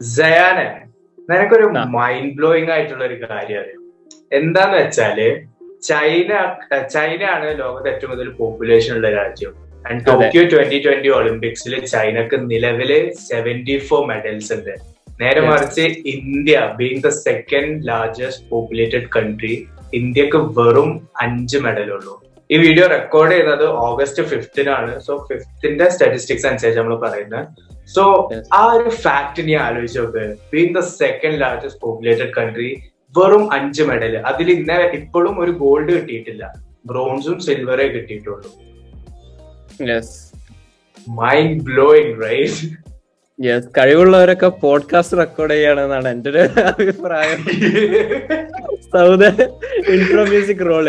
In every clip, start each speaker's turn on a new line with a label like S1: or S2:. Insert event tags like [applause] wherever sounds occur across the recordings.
S1: ജയാനെ നിനക്കൊരു mind blowing ആയിട്ടുള്ള ഒരു കാര്യം അറിയാം? എന്താന്ന് വെച്ചാൽ ചൈന ചൈന ആണ് ലോകത്ത് ഏറ്റവും കൂടുതൽ പോപ്പുലേഷൻ ഉള്ള രാജ്യം. ആൻഡ് ടോക്കിയോ ട്വന്റി ട്വന്റി ഒളിമ്പിക്സിൽ ചൈനക്ക് നിലവിൽ സെവന്റി ഫോർ മെഡൽസ് ഉണ്ട്. നേരെ മറിച്ച് India being the second largest populated country ഇന്ത്യയ്ക്ക് വെറും അഞ്ച് മെഡലുള്ളൂ ഈ വീഡിയോ റെക്കോർഡ് ചെയ്യുന്നത് ഓഗസ്റ്റ് ഫിഫ്തിനാണ് സോ ഫിഫ്തിന്റെ സ്റ്റാറ്റിസ്റ്റിക്സ് അനുസരിച്ച് നമ്മൾ പറയുന്നത് സോ. ആ ഒരു ഫാക്ട് നീ ആലോചിച്ച് നോക്ക്. Being the second largest populated country വെറും അഞ്ച് മെഡൽ അതിൽ ഇന്ന ഇപ്പോഴും ഒരു ഗോൾഡ് കിട്ടിയിട്ടില്ല. ബ്രോൺസും സിൽവറേ കിട്ടിയിട്ടുള്ളൂ. മൈൻഡ് ബ്ലോയിങ് റൈറ്റ്
S2: യെസ് കഴിവുള്ളവരൊക്കെ പോഡ്കാസ്റ്റ് റെക്കോർഡ് ചെയ്യണമെന്നാണ് എന്റെ ഒരു അഭിപ്രായം. [laughs] Sauda intro music roll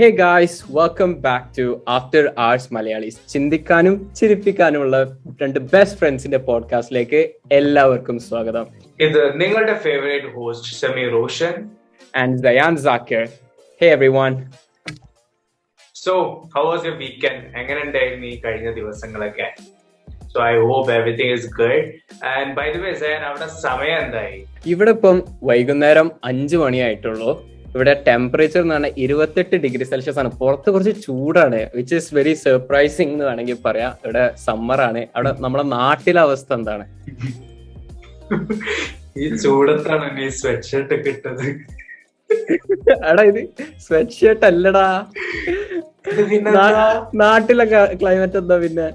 S2: hey guys welcome back to afterwards Malayalees ചിന്തിക്കാനും ചിരിപ്പിക്കാനുമുള്ള രണ്ട് ബെസ്റ്റ് ഫ്രണ്ട്സിന്റെ പോഡ്കാസ്റ്റിലേക്ക് എല്ലാവർക്കും സ്വാഗതം.
S1: ഇത് നിങ്ങളുടെ favourite host Sameer Roshan.
S2: And Dayan Zakir hey everyone
S1: so how was you weekend എങ്ങനെ ഉണ്ടായിരുന്നു ഈ കഴിഞ്ഞ ദിവസങ്ങളൊക്കെ? So I hope everything is good and by the way അവിടെ സമയം എന്തായി?
S2: ഇവിടെ ഇപ്പം വൈകുന്നേരം അഞ്ചു മണിയായിട്ടുള്ളൂ. ഇവിടെ ടെമ്പറേച്ചർ എന്ന് പറഞ്ഞാൽ ഇരുപത്തെട്ട് ഡിഗ്രി സെൽഷ്യസ് ആണ്. പുറത്ത് കുറച്ച് ചൂടാണ് വിച്ച് ഇസ് വെരി സർപ്രൈസിങ് എന്ന് വേണമെങ്കിൽ പറയാം. ഇവിടെ സമ്മർ ആണ്. അവിടെ നമ്മുടെ നാട്ടിലെ അവസ്ഥ എന്താണ്?
S1: ഈ ചൂടത്താണ് നീ സ്വെറ്റ് ഷർട്ട് കിട്ടത്
S2: എടാ ഇത് സ്വെറ്റ് ഷർട്ട് അല്ലടാ നാട്ടിലെ ക്ലൈമറ്റ് എന്താ പിന്നെ?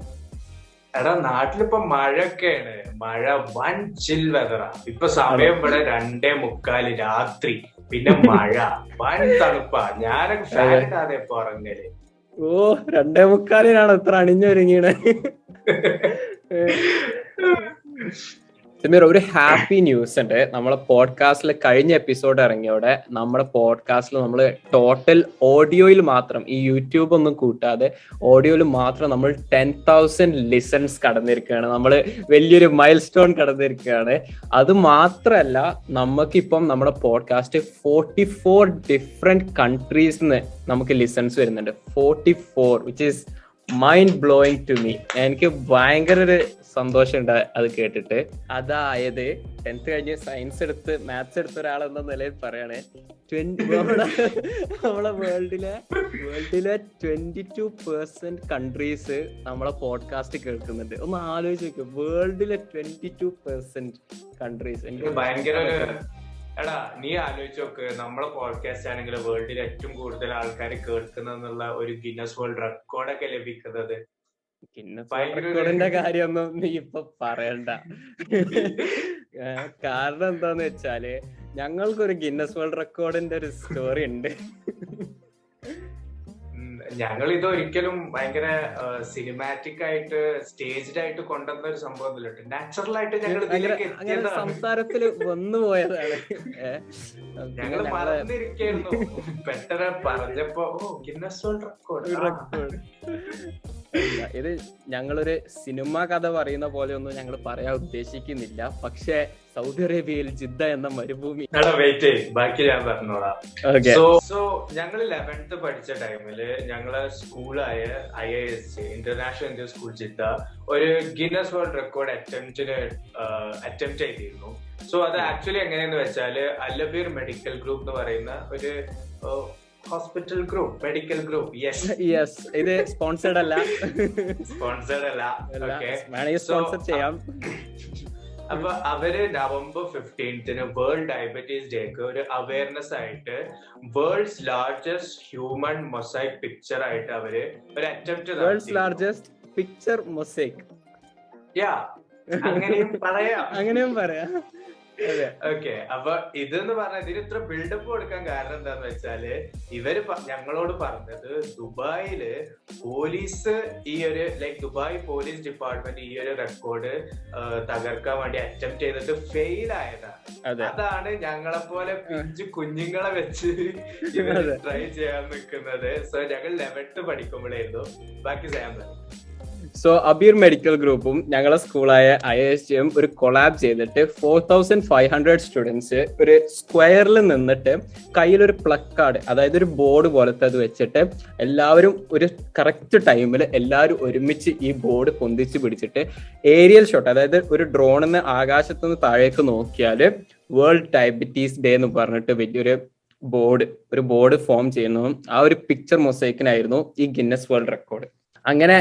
S1: എടാ നാട്ടിലിപ്പോ മഴയൊക്കെയാണ്. മഴ വൺ ചിൽ വെതറാ ഇപ്പൊ സമയം ഇവിടെ രണ്ടേ മുക്കാൽ രാത്രി. പിന്നെ മഴ. വൻ തണുപ്പാ. ഞാനൊക്കെ ഫാൻ ഇടാതെ ഇപ്പൊ ഉറങ്ങൽ.
S2: ഓ രണ്ടേ മുക്കാലിനാണ് ഇത്ര അണിഞ്ഞൊരുങ്ങിയത് [laughs] സമീർ ഒരു ഹാപ്പി ന്യൂസ് ഉണ്ട്. നമ്മളെ പോഡ്കാസ്റ്റിൽ കഴിഞ്ഞ എപ്പിസോഡ് ഇറങ്ങിയോടെ നമ്മുടെ പോഡ്കാസ്റ്റിൽ നമ്മൾ ടോട്ടൽ ഓഡിയോയിൽ മാത്രം ഈ യൂട്യൂബ് ഒന്നും കൂട്ടാതെ ഓഡിയോയിൽ മാത്രം നമ്മൾ ടെൻ തൗസൻഡ് ലിസൺസ് കടന്നിരിക്കുകയാണ്. നമ്മൾ വലിയൊരു മൈൽ സ്റ്റോൺ കടന്നിരിക്കുകയാണ്. അത് മാത്രമല്ല നമുക്കിപ്പം നമ്മുടെ പോഡ്കാസ്റ്റ് ഫോർട്ടി ഫോർ ഡിഫറെന്റ് കൺട്രീസിന്ന് നമുക്ക് ലിസൺസ് വരുന്നുണ്ട്. Forty four which is mind blowing to me എനിക്ക് ഭയങ്കര ഒരു സന്തോഷമുണ്ട് അത് കേട്ടിട്ട്. അതായത് ടെൻത്ത് കഴിഞ്ഞ് സയൻസ് എടുത്ത് മാത്സ് എടുത്ത ഒരാളെന്ന നിലയിൽ പറയണേ ട്വന്റി [laughs] നമ്മളെ വേൾഡിലെ വേൾഡിലെ ട്വന്റി ടു പെർസെന്റ് കൺട്രീസ് നമ്മളെ പോഡ്കാസ്റ്റ് കേൾക്കുന്നുണ്ട്. ഒന്ന് ആലോചിച്ച് നോക്ക് വേൾഡിലെ ട്വന്റി ടു പെർസെന്റ് കൺട്രീസ് എനിക്ക്
S1: ഭയങ്കര ഒരു എടാ നീ ആലോചിച്ച് നോക്ക് നമ്മളെ പോഡ്കാസ്റ്റ് ആണെങ്കിൽ വേൾഡിൽ ഏറ്റവും കൂടുതൽ ആൾക്കാർ കേൾക്കുന്ന ഒരു ഗിന്നസ് വേൾഡ് റെക്കോർഡൊക്കെ ലഭിക്കുന്നത് ഒരു-
S2: റെക്കോർഡിന്റെ കാര്യമൊന്നും നീ ഇപ്പൊ പറയണ്ട. കാരണം എന്താന്ന് വെച്ചാൽ ഞങ്ങൾക്കൊരു ഗിന്നസ് വേൾഡ് റെക്കോർഡിന്റെ ഒരു സ്റ്റോറി ഉണ്ട്.
S1: ഞങ്ങൾ ഇത് ഒരിക്കലും ഭയങ്കര സിനിമാറ്റിക് ആയിട്ട് സ്റ്റേജ്ഡ് ആയിട്ട് കൊണ്ടുവന്ന ഒരു സംഭവം നാച്ചുറൽ ആയിട്ട് ഞങ്ങൾ
S2: അങ്ങനെ സംസാരത്തിൽ വന്നു പോയതാണ്.
S1: ഞങ്ങൾ പറഞ്ഞിരിക്കുന്നു പെട്ടെന്ന് പറഞ്ഞപ്പോ ഗിന്നസ് വേൾഡ് റെക്കോർഡ്
S2: ഇത് ഞങ്ങളൊരു സിനിമ കഥ പറയുന്ന പോലെ ഒന്നും ഞങ്ങൾ പറയാൻ ഉദ്ദേശിക്കുന്നില്ല. പക്ഷെ സൗദി അറേബ്യയിൽ ജിദ്ദ എന്ന മരുഭൂമി
S1: വെയിറ്റ് ബാക്കി ഞാൻ പറഞ്ഞോളാം. സോ സോ ഞങ്ങൾ ലെവൻത്ത് പഠിച്ച ടൈമിൽ ഞങ്ങളെ സ്കൂളായ I I S international Indian school Jeddah ഒരു ഗിന്നസ് വേൾഡ് റെക്കോർഡ് അറ്റംപ്റ്റിന് അറ്റംപ്റ്റ് ചെയ്തിരുന്നു. സോ അത് ആക്ച്വലി എങ്ങനെയെന്ന് വെച്ചാൽ അല്ലബീർ മെഡിക്കൽ ഗ്രൂപ്പ് എന്ന് പറയുന്ന ഒരു hospital group medical group yes
S2: yes ഇത് സ്പോൺസേർഡ് അല്ല.
S1: സ്പോൺസേർഡ് അല്ല.
S2: വേണമെങ്കിൽ സ്പോൺസർ ചെയ്യാം.
S1: അപ്പൊ അവർ നവംബർ ഫിഫ്റ്റീൻത്തിന് വേൾഡ് ഡയബറ്റീസ് ഡേക്ക് ഒരു അവയർനെസ് ആയിട്ട് world's largest human mosaic picture ആയിട്ട് അവർ ഒരു attempt
S2: world's largest picture mosaic
S1: yeah അങ്ങനെയും പറയാം. [laughs]
S2: അങ്ങനെയും പറയാം.
S1: ഓക്കെ. അപ്പൊ ഇതെന്ന് പറഞ്ഞ ഇതിന് ഇത്ര ബിൽഡപ്പ് കൊടുക്കാൻ കാരണം എന്താന്ന് വെച്ചാൽ ഇവർ ഞങ്ങളോട് പറഞ്ഞത് ദുബായിൽ പോലീസ് ഈ ഒരു ലൈക് ദുബായ് പോലീസ് ഡിപ്പാർട്ട്മെന്റ് ഈ ഒരു റെക്കോർഡ് തകർക്കാൻ വേണ്ടി അറ്റംപ്റ്റ് ചെയ്തിട്ട് ഫെയിൽ ആയതാണ്. അതാണ് ഞങ്ങളെ പോലെ പിഞ്ചു കുഞ്ഞുങ്ങളെ വെച്ച് ഇവർ ട്രൈ ചെയ്യാൻ നിൽക്കുന്നത്. സോ ഞങ്ങൾ ലെവൻത്ത് പഠിക്കുമ്പോഴായിരുന്നു. ബാക്കി സാം
S2: സോ അബീർ മെഡിക്കൽ ഗ്രൂപ്പും ഞങ്ങളെ സ്കൂളായ ഐ എസ് ജിയും ഒരു കൊളാബ് ചെയ്തിട്ട് four thousand five hundred students ഒരു സ്ക്വയറിൽ നിന്നിട്ട് കയ്യിലൊരു പ്ലക്കാർഡ് അതായത് ഒരു ബോർഡ് പോലത്തെ അത് വെച്ചിട്ട് എല്ലാവരും ഒരു കറക്റ്റ് ടൈമിൽ എല്ലാവരും ഒരുമിച്ച് ഈ ബോർഡ് പൊന്തിച്ച് പിടിച്ചിട്ട് ഏരിയൽ ഷോട്ട് അതായത് ഒരു ഡ്രോണിൽ നിന്ന് ആകാശത്ത് നിന്ന് താഴേക്ക് നോക്കിയാൽ വേൾഡ് ഡയബറ്റീസ് ഡേ എന്ന് പറഞ്ഞിട്ട് വലിയൊരു ബോർഡ് ഒരു ബോർഡ് ഫോം ചെയ്യുന്നതും ആ ഒരു പിക്ചർ മൊസൈക്കിനായിരുന്നു ഈ ഗിന്നസ് വേൾഡ് റെക്കോർഡ് അങ്ങനെ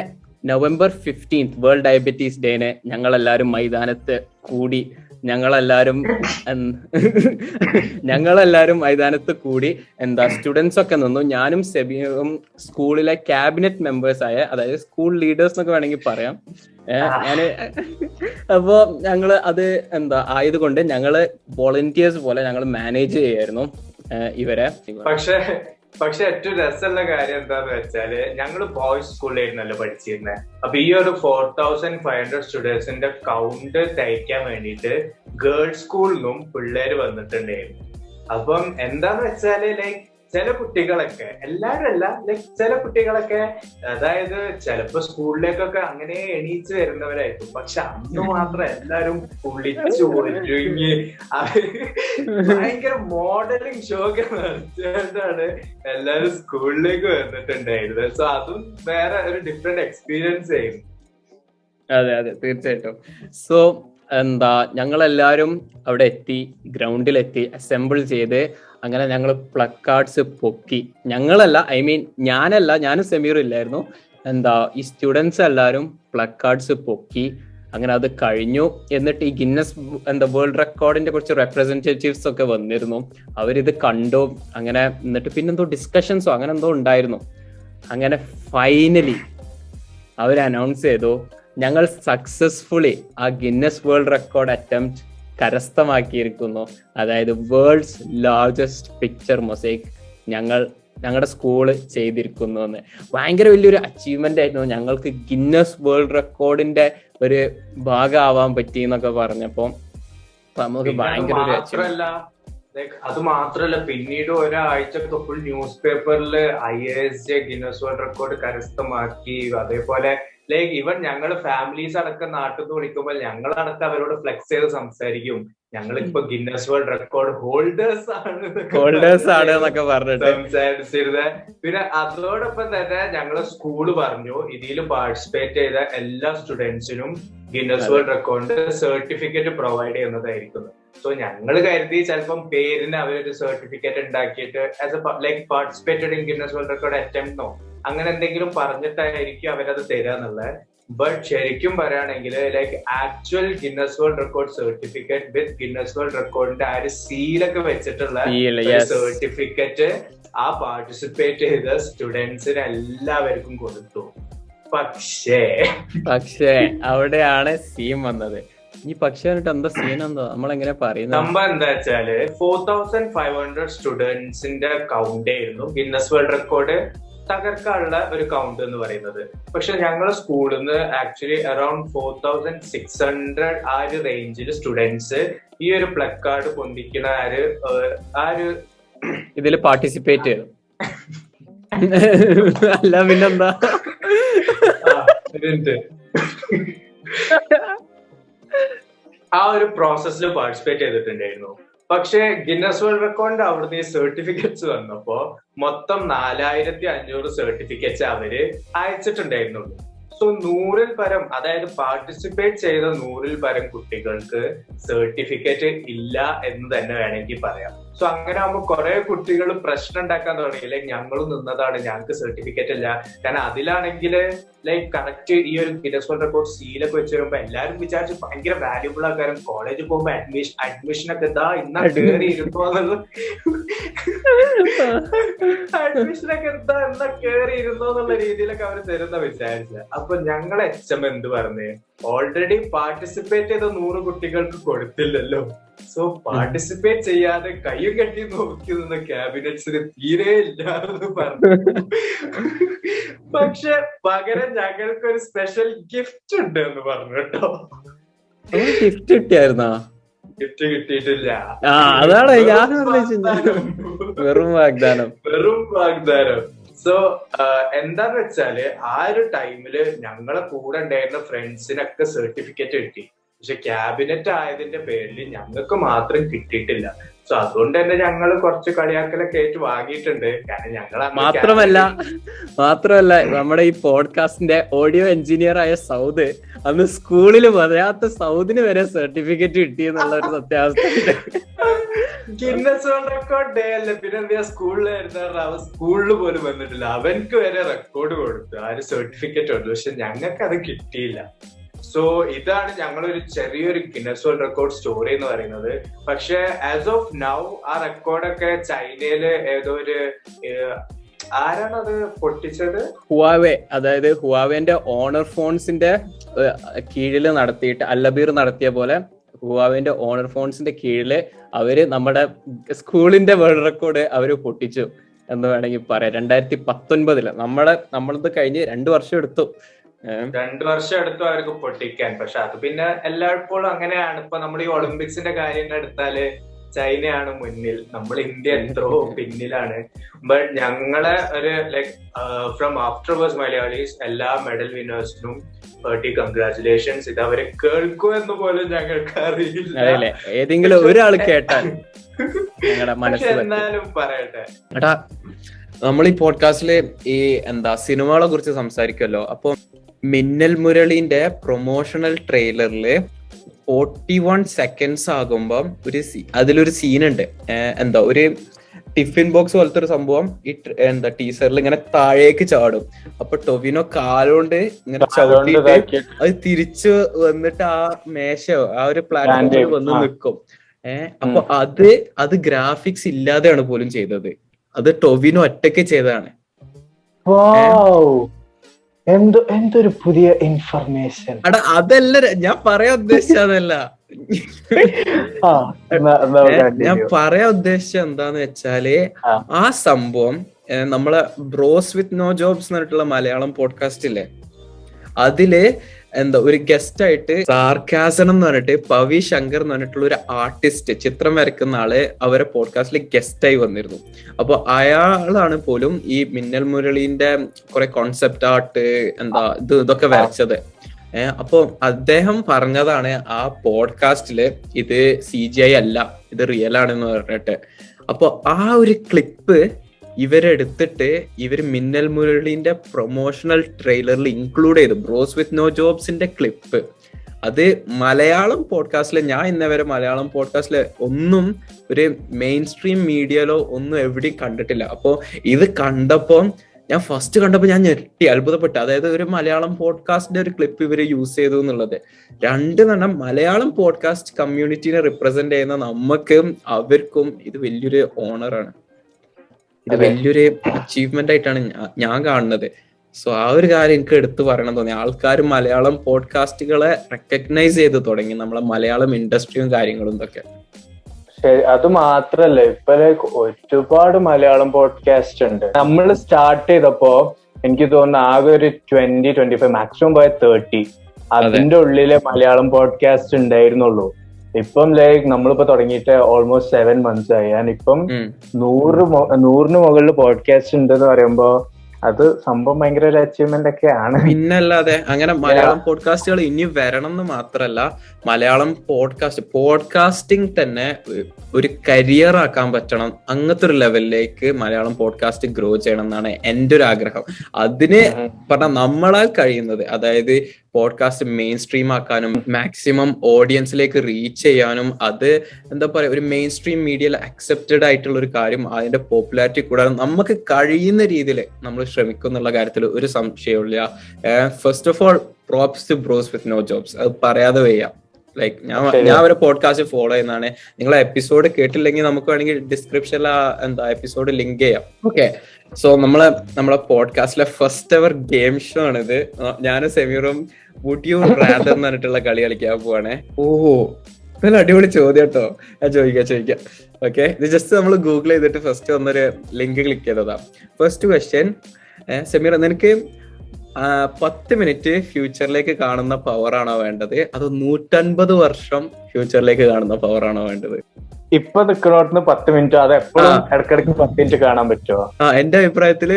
S2: നവംബർ ഫിഫ്റ്റീൻത്ത് വേൾഡ് ഡയബറ്റീസ് ഡേനെ ഞങ്ങളെല്ലാവരും മൈതാനത്ത് കൂടി ഞങ്ങളെല്ലാരും [laughs] ഞങ്ങളെല്ലാരും മൈതാനത്ത് കൂടി എന്താ സ്റ്റുഡൻസ് ഒക്കെ നിന്നു. ഞാനും സെബിയും സ്കൂളിലെ ക്യാബിനറ്റ് മെമ്പേഴ്സ് ആയ അതായത് സ്കൂൾ ലീഡേഴ്സ് എന്നൊക്കെ വേണമെങ്കിൽ പറയാം. ഞാൻ അപ്പോ ഞങ്ങൾ അത് എന്താ ആയതുകൊണ്ട് ഞങ്ങൾ വോളണ്ടിയേഴ്സ് പോലെ ഞങ്ങൾ മാനേജ് ചെയ്യായിരുന്നു. ഇവരെ.
S1: പക്ഷെ പക്ഷെ ഏറ്റവും രസമുള്ള കാര്യം എന്താന്ന് വെച്ചാൽ ഞങ്ങൾ ബോയ്സ് സ്കൂളിലായിരുന്നല്ലോ പഠിച്ചിരുന്നത് അപ്പൊ ഈ ഒരു ഫോർ തൗസൻഡ് ഫൈവ് ഹൺഡ്രഡ് സ്റ്റുഡൻസിന്റെ കൗണ്ട് തയ്ക്കാൻ വേണ്ടിയിട്ട് ഗേൾസ് സ്കൂളിൽ നിന്നും പിള്ളേര് വന്നിട്ടുണ്ടായിരുന്നു. അപ്പം എന്താന്ന് വെച്ചാൽ ലൈക്ക് ചില കുട്ടികളൊക്കെ എല്ലാരും അല്ല ലൈക് ചില കുട്ടികളൊക്കെ അതായത് ചിലപ്പോ സ്കൂളിലേക്കൊക്കെ അങ്ങനെ എണീച്ച് വരുന്നവരായിരിക്കും. പക്ഷെ അന്ന് മാത്രം എല്ലാരും കുളിച്ചു ഒരുങ്ങി ഭയങ്കര മോഡലിംഗ് ഷോക്ക് ഒക്കെ എല്ലാരും സ്കൂളിലേക്ക് വന്നിട്ടുണ്ടായിരുന്നത് സോ അതും വേറെ ഒരു ഡിഫറെന്റ് എക്സ്പീരിയൻസ് ആയിരുന്നു.
S2: അതെ അതെ തീർച്ചയായിട്ടും. സോ എന്താ ഞങ്ങളെല്ലാരും അവിടെ എത്തി ഗ്രൗണ്ടിലെത്തി അസംബിൾ ചെയ്ത് അങ്ങനെ ഞങ്ങൾ പ്ലക്കാർഡ്സ് പൊക്കി. ഞങ്ങളല്ല ഐ മീൻ ഞാനല്ല ഞാനും സെമീറും ഇല്ലായിരുന്നു. എന്താ ഈ സ്റ്റുഡൻസ് എല്ലാവരും പ്ലക്കാർഡ്സ് പൊക്കി. അങ്ങനെ അത് കഴിഞ്ഞു. എന്നിട്ട് ഈ ഗിന്നസ് എന്താ വേൾഡ് റെക്കോർഡിന്റെ കുറച്ച് റെപ്രസെന്റേറ്റീവ്സ് ഒക്കെ വന്നിരുന്നു. അവരിത് കണ്ടു. അങ്ങനെ എന്നിട്ട് പിന്നെന്തോ ഡിസ്കഷൻസോ അങ്ങനെ എന്തോ ഉണ്ടായിരുന്നു. അങ്ങനെ ഫൈനലി അവർ അനൗൺസ് ചെയ്തു. ഞങ്ങൾ സക്സസ്ഫുള്ളി ആ ഗിന്നസ് വേൾഡ് റെക്കോർഡ് അറ്റംപ്റ്റ് കരസ്ഥമാക്കിയിരിക്കുന്നു. അതായത് വേൾഡ്സ് ലാർജസ്റ്റ് പിക്ചർ മൊസൈക്ക് ഞങ്ങൾ ഞങ്ങളുടെ സ്കൂൾ ചെയ്തിരിക്കുന്നു എന്ന്. ഭയങ്കര വലിയൊരു അച്ചീവ്മെന്റ് ആയിരുന്നു. ഞങ്ങൾക്ക് ഗിന്നസ് വേൾഡ് റെക്കോർഡിന്റെ ഒരു ഭാഗമാവാൻ പറ്റി എന്നൊക്കെ പറഞ്ഞപ്പോ നമുക്ക് ഭയങ്കര ഒരു
S1: അത് മാത്രല്ല പിന്നീട് ഒരാഴ്ച ഫുൾ ന്യൂസ് പേപ്പറിൽ I S J Guinness world record കരസ്ഥമാക്കി. അതേപോലെ ലൈക്ക് ഇവൻ ഞങ്ങൾ ഫാമിലീസ് അടക്കം നാട്ടിൽ നിന്ന് വിളിക്കുമ്പോൾ ഞങ്ങളടക്കം അവരോട് ഫ്ലെക്സ് ചെയ്ത് സംസാരിക്കും. ഞങ്ങൾ ഞങ്ങളിപ്പോ ഗിന്നസ് വേൾഡ് റെക്കോർഡ് ഹോൾഡേഴ്സ് ആണ്
S2: ഹോൾഡേഴ്സ് ആണ് എന്നൊക്കെ പറഞ്ഞിട്ട്.
S1: സംസാരിച്ചിരുന്നത് പിന്നെ അതോടൊപ്പം തന്നെ ഞങ്ങൾ സ്കൂൾ പറഞ്ഞു. ഇതിൽ പാർട്ടിസിപ്പേറ്റ് ചെയ്ത എല്ലാ സ്റ്റുഡൻസിനും Guinness world record certificate provide ചെയ്യുന്നതായിരിക്കും സോ ഞങ്ങൾ കരുതി ചിലപ്പം പേരിന് അവരൊരു സർട്ടിഫിക്കറ്റ് ഉണ്ടാക്കിയിട്ട് as a like participated in Guinness world record അറ്റംപ്റ്റോ അങ്ങനെ എന്തെങ്കിലും പറഞ്ഞിട്ടായിരിക്കും അവരത് തരിക എന്നുള്ളത് ബട്ട് ശരിക്കും പറയുകയാണെങ്കിൽ like actual Guinness world record certificate with Guinness world റെക്കോർഡിന്റെ ആ ഒരു സീലൊക്കെ വെച്ചിട്ടുള്ള സർട്ടിഫിക്കറ്റ് ആ പാർട്ടിസിപ്പേറ്റ് ചെയ്ത സ്റ്റുഡൻസിന് എല്ലാവർക്കും കൊടുത്തു. പക്ഷേ
S2: പക്ഷേ അവിടെയാണ് സീൻ വന്നത്. ഈ പക്ഷേ എന്നിട്ട് എന്താ സീൻ എന്താ? നമ്മൾ എങ്ങനെ പറയുന്നത്?
S1: സംഭവം എന്താ വെച്ചാൽ ഫോർ തൗസൻഡ് ഫൈവ് ഹൺഡ്രഡ് സ്റ്റുഡൻസിന്റെ കൗണ്ട് ആയിരുന്നു ഗിന്നസ് വേൾഡ് റെക്കോർഡ് തകർക്കാനുള്ള ഒരു കൗണ്ട് എന്ന് പറയുന്നത്. പക്ഷെ ഞങ്ങളുടെ സ്കൂളിൽ നിന്ന് actually around four thousand six hundred ആ ഒരു റേഞ്ചിൽ സ്റ്റുഡൻസ് ഈ ഒരു പ്ലക്കാർഡ് പൊന്തിക്കുന്ന ആ ഒരു ആ ഒരു
S2: ഇതിൽ പാർട്ടിസിപ്പേറ്റ് അല്ല പിന്നെന്താ?
S1: ആ ഒരു പ്രോസസ്സിൽ പാർട്ടിസിപ്പേറ്റ് ചെയ്തിട്ടുണ്ടായിരുന്നു. പക്ഷേ ഗിന്നസ് വേൾഡ് റെക്കോർഡ് അവിടുന്ന് ഈ സർട്ടിഫിക്കറ്റ്സ് വന്നപ്പോ മൊത്തം നാലായിരത്തി അഞ്ഞൂറ് സർട്ടിഫിക്കറ്റ്സ് അവർ അയച്ചിട്ടുണ്ടായിരുന്നുള്ളൂ. സോ നൂറിൽ പരം അതായത് പാർട്ടിസിപ്പേറ്റ് ചെയ്ത നൂറിൽ പരം കുട്ടികൾക്ക് സർട്ടിഫിക്കറ്റ് ഇല്ല എന്ന് തന്നെ വേണമെങ്കിൽ പറയാം. സോ അങ്ങനെ ആകുമ്പോൾ കുറെ കുട്ടികൾ പ്രശ്നം ഉണ്ടാക്കാൻ തുടങ്ങി. ലൈക്ക് ഞങ്ങൾ നിന്നതാണ്. ഞങ്ങൾക്ക് സർട്ടിഫിക്കറ്റ് അല്ല കാരണം അതിലാണെങ്കിൽ ലൈക്ക് കറക്റ്റ് ഈ ഒരു ഗിനസ് വേൾഡ് റെക്കോർഡ് സീലൊക്കെ വെച്ച് വരുമ്പോ എല്ലാവരും വിചാരിച്ച് ഭയങ്കര വാല്യൂബിൾ ആക്കാരും കോളേജിൽ പോകുമ്പോ അഡ്മിഷൻ അഡ്മിഷൻ ഒക്കെ ഇതാ ഇന്ന കയറി ഇരുന്നോ അഡ്മിഷൻ ഒക്കെ എന്താ എന്നാ കയറി ഇരുന്നോ എന്നുള്ള രീതിയിലൊക്കെ അവർ തരുന്ന വിചാരിച്ച അപ്പൊ ഞങ്ങൾ എച്ച് എം എന്ത് പറഞ്ഞേ? ഓൾറെഡി പാർട്ടിസിപ്പേറ്റ് ചെയ്ത നൂറ് കുട്ടികൾക്ക് കൊടുത്തില്ലല്ലോ. സോ പാർട്ടിസിപ്പേറ്റ് ചെയ്യാതെ കയ്യും കെട്ടി നോക്കി നിന്ന ക്യാബിനറ്റ്സിന് തീരെ ഇല്ല എന്ന് പറഞ്ഞു. പക്ഷെ പകരം ഞങ്ങൾക്ക് ഒരു സ്പെഷ്യൽ ഗിഫ്റ്റ് ഉണ്ട് എന്ന് പറഞ്ഞു കേട്ടോ.
S2: ഗിഫ്റ്റ് കിട്ടിയായിരുന്നാ?
S1: ഗിഫ്റ്റ് കിട്ടിയിട്ടില്ല.
S2: അതാണ് ഞാൻ വെറും വാഗ്ദാനം.
S1: വെറും വാഗ്ദാനം. സോ എന്താന്ന് വെച്ചാൽ ആ ഒരു ടൈമിൽ ഞങ്ങളെ കൂടെ ഉണ്ടായിരുന്ന ഫ്രണ്ട്സിനൊക്കെ സർട്ടിഫിക്കറ്റ് കിട്ടി. പക്ഷെ ക്യാബിനറ്റ് ആയതിന്റെ പേരിൽ ഞങ്ങൾക്ക് മാത്രം കിട്ടിയിട്ടില്ല. സോ അതുകൊണ്ട് തന്നെ ഞങ്ങൾ കുറച്ച് കളിയാക്കലൊക്കെ ഏറ്റു വാങ്ങിയിട്ടുണ്ട്. കാരണം ഞങ്ങൾ
S2: മാത്രമല്ല മാത്രമല്ല നമ്മുടെ ഈ പോഡ്കാസ്റ്റിന്റെ ഓഡിയോ എഞ്ചിനീയർ ആയ സൗദ് അന്ന് സ്കൂളിൽ പറയാത്ത സൗദിന് വരെ സർട്ടിഫിക്കറ്റ് കിട്ടി എന്നുള്ള ഒരു സത്യാവസ്ഥ
S1: ഗിന്നസ് വേൾഡ് റെക്കോർഡ് ഡേ അല്ലേ? പിന്നെ എന്താ സ്കൂളിലായിരുന്ന അവൻ സ്കൂളിൽ പോലും വന്നിട്ടില്ല. അവൻക്ക് വരെ റെക്കോർഡ് കൊടുത്തു. ആ ഒരു സർട്ടിഫിക്കറ്റ് ഉണ്ട് പക്ഷെ ഞങ്ങൾക്ക് അത് കിട്ടിയില്ല. സോ ഇതാണ് ഞങ്ങളൊരു ചെറിയൊരു ഗിന്നസ് വേൾഡ് റെക്കോർഡ് സ്റ്റോറി എന്ന് പറയുന്നത്. പക്ഷെ ആസ് ഓഫ് നൗ ആ റെക്കോർഡൊക്കെ ചൈനയിൽ ഏതോ ഒരു ആരാണ് ആരാണത് പൊട്ടിച്ചത്?
S2: ഹുവാവെ അതായത് ഹുവാവേന്റെ ഓണർ ഫോൺസിന്റെ കീഴിൽ നടത്തിയിട്ട് അല്ലബീർ നടത്തിയ പോലെ ഹുവാവേന്റെ ഓണർ ഫോൺസിന്റെ കീഴിൽ അവർ നമ്മുടെ സ്കൂളിന്റെ വേൾഡ് റെക്കോർഡ് അവർ പൊട്ടിച്ചു എന്ന് വേണമെങ്കിൽ പറയാം. രണ്ടായിരത്തി പത്തൊൻപതിൽ. നമ്മളെ നമ്മളത് കഴിഞ്ഞ് രണ്ടു വർഷം എടുത്തു.
S1: രണ്ടു വർഷം എടുത്തു അവർക്ക് പൊട്ടിക്കാൻ. പക്ഷെ അത് പിന്നെ എല്ലായ്പ്പോഴും അങ്ങനെയാണ്. ഇപ്പൊ നമ്മൾ ഈ ഒളിമ്പിക്സിന്റെ കാര്യങ്ങൾ എടുത്താൽ ചൈനയാണ് മുന്നിൽ. നമ്മൾ ഇന്ത്യ എത്രയോ പിന്നിലാണ്. ബട്ട് ഞങ്ങളെ ഒരു like from after verse Malayalees എല്ലാ മെഡൽ വിന്നേഴ്സിനും പേർട്ടി കൺഗ്രാചുലേഷൻസ് ഇത് അവരെ കേൾക്കൂ എന്ന് പോലും ഞങ്ങൾക്ക് അറിയില്ല.
S2: ഏതെങ്കിലും ഒരാൾ കേട്ടാൽ. [laughs]
S1: എന്നാലും പറയട്ടെ.
S2: നമ്മൾ ഈ പോഡ്കാസ്റ്റിൽ ഈ എന്താ സിനിമകളെ കുറിച്ച് സംസാരിക്കുമല്ലോ അപ്പൊ മിന്നൽ മുരളിന്റെ പ്രൊമോഷണൽ ട്രെയിലറിൽ ഫോർട്ടി വൺ സെക്കൻഡ്സ് ആകുമ്പോൾ ഒരു സീ- അതിലൊരു സീനുണ്ട്. എന്താ ഒരു ടിഫിൻ ബോക്സ് പോലത്തെ ഒരു സംഭവം ഈ എന്താ ടീസറിൽ ഇങ്ങനെ താഴേക്ക് ചാടും. അപ്പൊ ടൊവിനോ കാലുകൊണ്ട് ഇങ്ങനെ ചവിട്ടിയിട്ട് അത് തിരിച്ചു വന്നിട്ട് ആ മേശ ആ ഒരു പ്ലാറ്റ്ഫോമിൽ വന്ന് നിൽക്കും ഏഹ് അപ്പൊ അത് അത് ഗ്രാഫിക്സ് ഇല്ലാതെയാണ് പോലും ചെയ്തത്. അത് ടൊവിനോ ഒറ്റയ്ക്ക് ചെയ്തതാണ്.
S3: എന്തോ എന്തൊരു പുതിയ ഇൻഫർമേഷൻ
S2: അതല്ല ഞാൻ പറയാൻ
S3: എന്നാ
S2: ഏ, ഞാൻ. പറയാൻ ഉദ്ദേശിച്ച എന്താന്ന് വെച്ചാൽ
S3: ആ.
S2: ആ സംഭവം നമ്മളെ ബ്രോസ് വിത്ത് നോ ജോബ്സ് എന്ന് പറഞ്ഞിട്ടുള്ള മലയാളം പോഡ്കാസ്റ്റ് ഇല്ലേ അതിൽ എന്താ ഒരു ഗസ്റ്റ് ആയിട്ട് സാർക്കാസൺ എന്ന് പറഞ്ഞിട്ട് പവി ശങ്കർ എന്ന് പറഞ്ഞിട്ടുള്ള ഒരു ആർട്ടിസ്റ്റ് ചിത്രം വരയ്ക്കുന്ന ആൾ അവരെ പോഡ്കാസ്റ്റിൽ ഗസ്റ്റ് ആയി വന്നിരുന്നു. അപ്പൊ അയാളാണ് പോലും ഈ മിന്നൽ മുരളീന്റെ കുറെ കോൺസെപ്റ്റ് ആർട്ട് എന്താ ഇത് ഇതൊക്കെ വരച്ചത്. ഏഹ് അപ്പൊ അദ്ദേഹം പറഞ്ഞതാണ് ആ പോഡ്കാസ്റ്റിൽ ഇത് സി ജി ഐ അല്ല ഇത് റിയൽ ആണെന്ന് പറഞ്ഞിട്ട്. അപ്പൊ ആ ഒരു ക്ലിപ്പ് ഇവരെടുത്തിട്ട് ഇവർ മിന്നൽ മുരളിന്റെ പ്രൊമോഷണൽ ട്രെയിലറിൽ ഇൻക്ലൂഡ് ചെയ്തു. ബ്രോസ് വിത്ത് നോ ജോബ്സിന്റെ ക്ലിപ്പ് അത് മലയാളം പോഡ്കാസ്റ്റിൽ ഞാൻ ഇന്നവരെ മലയാളം പോഡ്കാസ്റ്റിൽ ഒന്നും ഒരു മെയിൻ സ്ട്രീം മീഡിയയിലോ ഒന്നും എവിടെയും കണ്ടിട്ടില്ല. അപ്പോൾ ഇത് കണ്ടപ്പോൾ ഞാൻ ഫസ്റ്റ് കണ്ടപ്പോൾ ഞാൻ ഞെട്ടി അത്ഭുതപ്പെട്ടു. അതായത് ഒരു മലയാളം പോഡ്കാസ്റ്റിന്റെ ഒരു ക്ലിപ്പ് ഇവർ യൂസ് ചെയ്തു എന്നുള്ളത്. രണ്ട് തന്നെ മലയാളം പോഡ്കാസ്റ്റ് കമ്മ്യൂണിറ്റിനെ റിപ്രസെന്റ് ചെയ്യുന്ന നമുക്കും അവർക്കും ഇത് വലിയൊരു ഓണറാണ് ഇത് വലിയൊരു അച്ചീവ്മെന്റ് ആയിട്ടാണ് ഞാൻ കാണുന്നത്. സോ ആ ഒരു കാര്യം എനിക്ക് എടുത്തു പറയണം തോന്നി. ആൾക്കാർ മലയാളം പോഡ്കാസ്റ്റുകളെ റെക്കഗ്നൈസ് ചെയ്ത് തുടങ്ങി. നമ്മളെ മലയാളം ഇൻഡസ്ട്രിയും കാര്യങ്ങളും ഇതൊക്കെ.
S3: ശരി അത് മാത്രല്ല. ഇപ്പൊ ഒരുപാട് മലയാളം പോഡ്കാസ്റ്റ് ഉണ്ട്. നമ്മൾ സ്റ്റാർട്ട് ചെയ്തപ്പോ എനിക്ക് തോന്നുന്നു ആകെ ഒരു ട്വന്റി ട്വന്റി ഫൈവ് മാക്സിമം പോയ തേർട്ടി അതിന്റെ ഉള്ളിലെ മലയാളം പോഡ്കാസ്റ്റ് ഉണ്ടായിരുന്നുള്ളൂ. ഇപ്പം ലൈക്ക് നമ്മളിപ്പോ തുടങ്ങിയിട്ട് ഓൾമോസ്റ്റ് സെവൻ മന്ത്സ് ആയി. ഞാൻ ഇപ്പം. നൂറ് നൂറിന് മുകളിൽ പോഡ്കാസ്റ്റ് ഉണ്ട് എന്ന് പറയുമ്പോ അത് സംഭവം ഭയങ്കര ഒരു അച്ചീവ്മെന്റ് ഒക്കെ ആണ്
S2: പിന്നല്ലാതെ അങ്ങനെ മലയാളം പോഡ്കാസ്റ്റുകൾ ഇനി വരണം എന്ന് മാത്രല്ല മലയാളം പോഡ്കാസ്റ്റ് പോഡ്കാസ്റ്റിംഗ് തന്നെ ഒരു കരിയർ ആക്കാൻ പറ്റണം. അങ്ങനത്തെ ഒരു ലെവലിലേക്ക് മലയാളം പോഡ്കാസ്റ്റ് ഗ്രോ ചെയ്യണം എന്നാണ് എന്റെ ഒരു ആഗ്രഹം. അതിന് പറഞ്ഞ നമ്മളാൽ കഴിയുന്നത് അതായത് പോഡ്കാസ്റ്റ് മെയിൻ സ്ട്രീം ആക്കാനും മാക്സിമം ഓഡിയൻസിലേക്ക് റീച്ച് ചെയ്യാനും അത് എന്താ പറയുക ഒരു മെയിൻ സ്ട്രീം മീഡിയയിൽ അക്സെപ്റ്റഡ് ആയിട്ടുള്ള ഒരു കാര്യം അതിന്റെ പോപ്പുലാരിറ്റി കൂടാതെ നമുക്ക് കഴിയുന്ന രീതിയിൽ നമ്മൾ ശ്രമിക്കും എന്നുള്ള കാര്യത്തിൽ ഒരു സംശയമില്ല first of all props to bros with no jobs അത് പറയാതെ വയ്യ. ലൈക്ക് ഞാൻ. ഞാൻ അവരെ പോഡ്കാസ്റ്റ് ഫോളോ ചെയ്യുന്നതാണ്. നിങ്ങൾ എപ്പിസോഡ് കേട്ടില്ലെങ്കിൽ നമുക്ക് വേണമെങ്കിൽ ഡിസ്ക്രിപ്ഷനിൽ എന്താ എപ്പിസോഡ് ലിങ്ക് ചെയ്യാം. ഓക്കെ സോ നമ്മളെ നമ്മളെ പോഡ്കാസ്റ്റിലെ ഫസ്റ്റ് എവർ ഗെയിം ഷോ ആണിത്. ഞാനും സെമീറും വുഡ് യു റാദർ എന്ന് പറഞ്ഞിട്ടുള്ള കളി കളിക്കാൻ പോവാണേ. ഓഹോ. നല്ല അടിപൊളി ചോദ്യം കേട്ടോ. ഞാൻ ചോദിക്കാം ചോദിക്കാം. ഓക്കെ ഇത് ജസ്റ്റ് നമ്മൾ ഗൂഗിൾ ചെയ്തിട്ട് ഫസ്റ്റ് വന്നൊരു ലിങ്ക് ക്ലിക്ക് ചെയ്തതാ. ഫസ്റ്റ് ക്വസ്റ്റ്യൻ സെമീർ നിനക്ക് പത്ത് മിനിറ്റ് ഫ്യൂച്ചറിലേക്ക് കാണുന്ന പവറാണോ വേണ്ടത്? അതോ നൂറ്റൻപത് വർഷം ഫ്യൂച്ചറിലേക്ക് കാണുന്ന പവറാണോ വേണ്ടത്?
S3: ഇപ്പൊ നിൽക്കണോട്ടിന് പത്ത് മിനിറ്റ്? അത് എപ്പോഴും ഇടക്കിടക്ക് പത്ത് മിനിറ്റ് കാണാൻ പറ്റുമോ
S2: ആ എന്റെ അഭിപ്രായത്തിൽ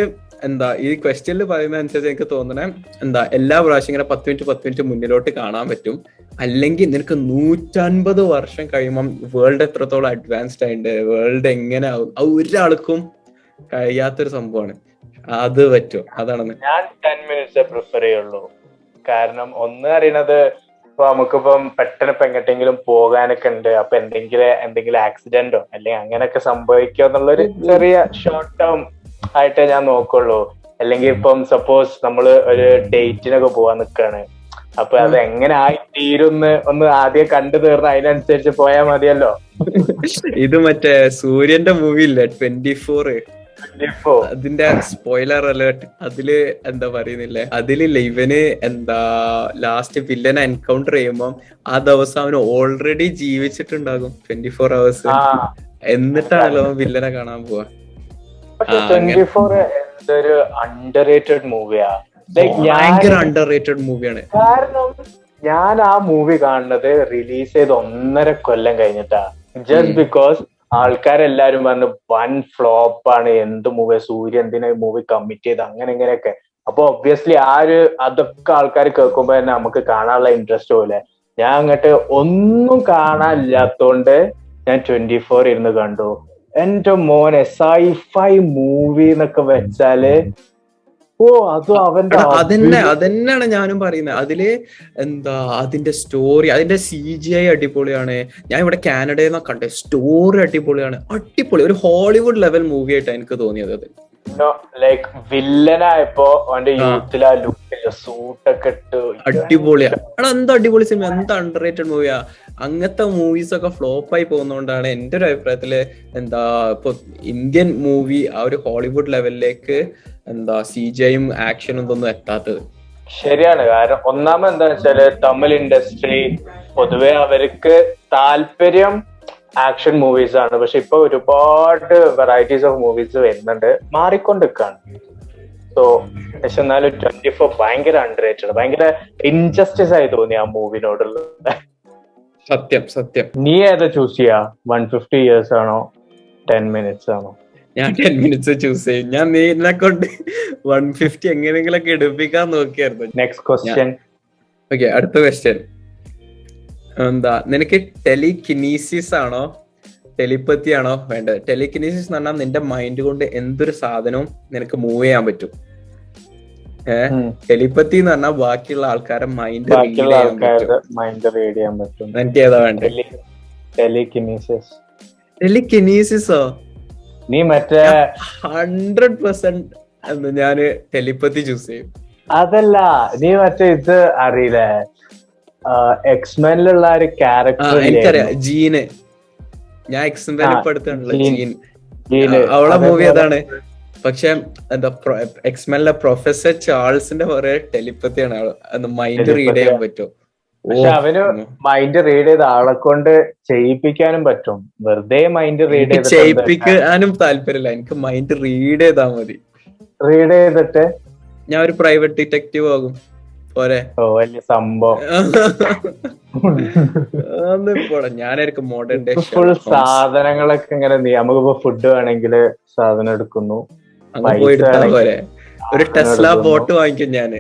S2: എന്താ ഈ ക്വസ്റ്റ്യനിൽ പറയുന്ന അനുസരിച്ച് എനിക്ക് തോന്നണേ എന്താ എല്ലാ പ്രാവശ്യം ഇങ്ങനെ പത്ത് മിനിറ്റ് പത്ത് മിനിറ്റ് മുന്നിലോട്ട് കാണാൻ പറ്റും. അല്ലെങ്കിൽ നിനക്ക് നൂറ്റൻപത് വർഷം കഴിയുമ്പം വേൾഡ് എത്രത്തോളം അഡ്വാൻസ്ഡ് ആയിട്ടുണ്ട് വേൾഡ് എങ്ങനെ ഒരാൾക്കും കഴിയാത്തൊരു സംഭവമാണ് അത് പറ്റും. അതാണ്
S1: ഞാൻ ടെൻ മിനിറ്റ്സ് പ്രിഫർ ചെയ്യുള്ളൂ. കാരണം ഒന്ന് അറിയണത് ഇപ്പൊ നമുക്കിപ്പം പെട്ടെന്ന് ഇപ്പൊ എങ്ങോട്ടെങ്കിലും പോകാനൊക്കെ ഉണ്ട്. അപ്പൊ എന്തെങ്കിലും എന്തെങ്കിലും ആക്സിഡന്റോ അല്ലെങ്കിൽ അങ്ങനെയൊക്കെ സംഭവിക്കോ എന്നുള്ളൊരു ചെറിയ ഷോർട്ട് ടേം ആയിട്ടേ ഞാൻ നോക്കുള്ളൂ. അല്ലെങ്കിൽ ഇപ്പം സപ്പോസ് നമ്മൾ ഒരു ഡേറ്റിനൊക്കെ പോവാൻ നിൽക്കാണ് അപ്പൊ അത് എങ്ങനെ ആയി തീരുന്ന് ഒന്ന് ആദ്യം കണ്ടു തീർന്ന് അതിനനുസരിച്ച് പോയാൽ മതിയല്ലോ.
S2: ഇത് മറ്റേ സൂര്യന്റെ മൂവി ഇല്ലേ? ട്വന്റി ഫോർ അതിന്റെ സ്പോയിലർ അലേർട്ട് അതിൽ എന്താ പറയുന്നില്ലേ? അതിൽ ഇവന് എന്താ ലാസ്റ്റ് വില്ലനെ എൻകൗണ്ടർ ചെയ്യുമ്പോൾ ആ ദിവസം അവന് ഓൾറെഡി ജീവിച്ചിട്ടുണ്ടാകും. ട്വന്റി ഫോർ അവേഴ്സ് എന്നിട്ടാണല്ലോ വില്ലനെ കാണാൻ പോവാ.
S1: ട്വന്റി ഫോർ എന്തൊരു അണ്ടർ റേറ്റഡ് മൂവിയാ ലൈക്
S2: ഭയങ്കര
S1: ഞാൻ
S2: അണ്ടർ റേറ്റഡ് മൂവിയാണ്
S1: കാരണം ഞാൻ ആ മൂവി കാണുന്നത് റിലീസ് ചെയ്ത് ഒന്നര കൊല്ലം കഴിഞ്ഞിട്ടാ. ജസ്റ്റ്. ബിക്കോസ് ആൾക്കാരെല്ലാരും പറഞ്ഞു വൻ ഫ്ലോപ്പ് ആണ് എന്ത് മൂവി? സൂര്യ എന്തിനാ മൂവി കമ്മിറ്റ് ചെയ്ത്? അങ്ങനെ ഇങ്ങനെയൊക്കെ. അപ്പൊ ഒബ്വിയസ്ലി ആ ഒരു അതൊക്കെ ആൾക്കാർ കേൾക്കുമ്പോ തന്നെ നമുക്ക് കാണാനുള്ള ഇൻട്രസ്റ്റ് പോലെ ഞാൻ അങ്ങോട്ട് ഒന്നും കാണാനില്ലാത്തോണ്ട് ഞാൻ ട്വന്റി ഫോർ ഇരുന്ന് കണ്ടു. എന്റെ മോനെ സൈഫൈ മൂവി എന്നൊക്കെ വെച്ചാൽ ഓ അതും അവന്റെ
S2: എടാ, അതന്നെ അതന്നെയാണ് ഞാനും പറയുന്നത് അതിൽ എന്താ അതിന്റെ സ്റ്റോറി അതിന്റെ സി ജി ഐ അടിപൊളിയാണ്. ഞാൻ ഇവിടെ കാനഡയിൽ നിന്നൊക്കെ കണ്ടത് സ്റ്റോറി അടിപൊളിയാണ്. അടിപൊളി ഒരു ഹോളിവുഡ് ലെവൽ മൂവി ആയിട്ടാണ് എനിക്ക് തോന്നിയത് അത്.
S1: ലൈക്ക് വില്ലനായപ്പോ അവന്റെ യൂത്തിൽ ആ. ലുക്കില്ല സൂട്ടൊക്കെ ഇട്ട്
S2: അടിപൊളിയാ. എടാ എന്താ അടിപൊളി സിനിമ എന്താ അണ്ടർ റേറ്റഡ് മൂവിയാ അങ്ങനത്തെ മൂവീസ് ഒക്കെ ഫ്ലോപ്പ് ആയി പോകുന്നതുകൊണ്ടാണ് എന്റെ ഒരു അഭിപ്രായത്തിൽ എന്താ ഇപ്പൊ ഇന്ത്യൻ മൂവി ആ ഒരു ഹോളിവുഡ് ലെവലിലേക്ക് എന്താ സി ജി ഐയും ആക്ഷനും ഇതൊന്നും എത്താത്തത്.
S1: ശരിയാണ്. കാരണം ഒന്നാമത് എന്താ വെച്ചാൽ തമിഴ് ഇൻഡസ്ട്രി പൊതുവെ അവർക്ക് താല്പര്യം ആക്ഷൻ മൂവീസ് ആണ്. പക്ഷെ ഇപ്പൊ ഒരുപാട് വെറൈറ്റീസ് ഓഫ് മൂവീസ് വരുന്നുണ്ട്. മാറിക്കൊണ്ടിരിക്കാണ്. സോ പക്ഷെ എന്നാലും ട്വന്റി ഫോർ ഭയങ്കര അണ്ടർ റേറ്റഡ് ഭയങ്കര ഇൻജസ്റ്റിസ് ആയി തോന്നി ആ മൂവിനോടുള്ള
S2: സത്യം സത്യം.
S1: നീ ഏതാ ചൂസ് ചെയ്യാ? വൺ ഫിഫ്റ്റി ഇയേഴ്സ് ആണോ? ടെൻ മിനിറ്റ്സ് ആണോ?
S2: ഞാൻ ടെൻ മിനിറ്റ്സ് ചൂസ് ചെയ്യും. ഞാൻ നീ എന്നെ കൊണ്ട് വൺ ഫിഫ്റ്റി എങ്ങനെയെങ്കിലും ഒക്കെ എടുപ്പിക്കാൻ നോക്കിയായിരുന്നു.
S1: നെക്സ്റ്റ് ക്വസ്റ്റ്യൻ
S2: ഓക്കെ അടുത്ത ക്വസ്റ്റ്യൻ എന്താ നിനക്ക് ടെലികിനീസിസ് ആണോ? ടെലിപ്പത്തി ആണോ? വേണ്ടത് ടെലികിനീസിസ് എന്ന് പറഞ്ഞാൽ നിന്റെ മൈൻഡ് കൊണ്ട് എന്തൊരു സാധനവും നിനക്ക് മൂവ് ചെയ്യാൻ പറ്റും. ടെലിപ്പത്തി എന്ന് പറഞ്ഞാൽ ബാക്കിയുള്ള ആൾക്കാരെ മൈൻഡ്
S1: മൈൻഡ് റീഡ് ചെയ്യാൻ പറ്റും.
S2: എനിക്ക് ഏതാ വേണ്ടത്
S1: ടെലികിനീസിസോ? നീ മറ്റേ
S2: ഹൺഡ്രഡ് പെർസെന്റ് ഞാൻ ടെലിപ്പത്തി ചൂസ് ചെയ്യും.
S1: അതല്ല നീ മറ്റേ ഇത് അറിയില്ലേ? എക്സ്മെനിലുള്ള ഒരു ക്യാരക്ടർ
S2: എനിക്കറിയാം. ജീന്. ഞാൻ
S1: എക്സ്മാൻ
S2: ഇപ്പൊ
S1: ജീൻ.
S2: അവളെ മൂവി അതാണ്. പക്ഷെ എന്താ എക്സ്മെനിലെ പ്രൊഫസർ ചാൾസിന്റെ കുറെ ടെലിപ്പത്തിയാണ് മൈൻഡ് റീഡ് ചെയ്യാൻ പറ്റും
S1: പക്ഷെ അവന് മൈൻഡ് റീഡ് ചെയ്ത ആളെ കൊണ്ട് ചെയ്യിപ്പിക്കാനും പറ്റും. വെറുതെ മൈൻഡ് റീഡ്
S2: ചെയ്ത് ചെയ്യിപ്പിക്കാനും താല്പര്യമില്ല. എനിക്ക് മൈൻഡ് റീഡ് ചെയ്താ മതി.
S1: റീഡ് ചെയ്തിട്ട്?
S2: ഞാൻ ഒരു പ്രൈവറ്റ് ഡിറ്റക്റ്റീവ് ആകും. പോരെ.
S1: ഓ വലിയ സംഭവം.
S2: ഞാനായിരിക്കും മോഡേൺ ഡേ
S1: ഫുൾ സാധനങ്ങളൊക്കെ ഇങ്ങനെ നമുക്കിപ്പോ ഫുഡ് വേണമെങ്കിൽ സാധനം എടുക്കുന്നു.
S2: പോരെ. ഒരു ടെസ്ല ബോട്ട് വാങ്ങിക്കും ഞാൻ.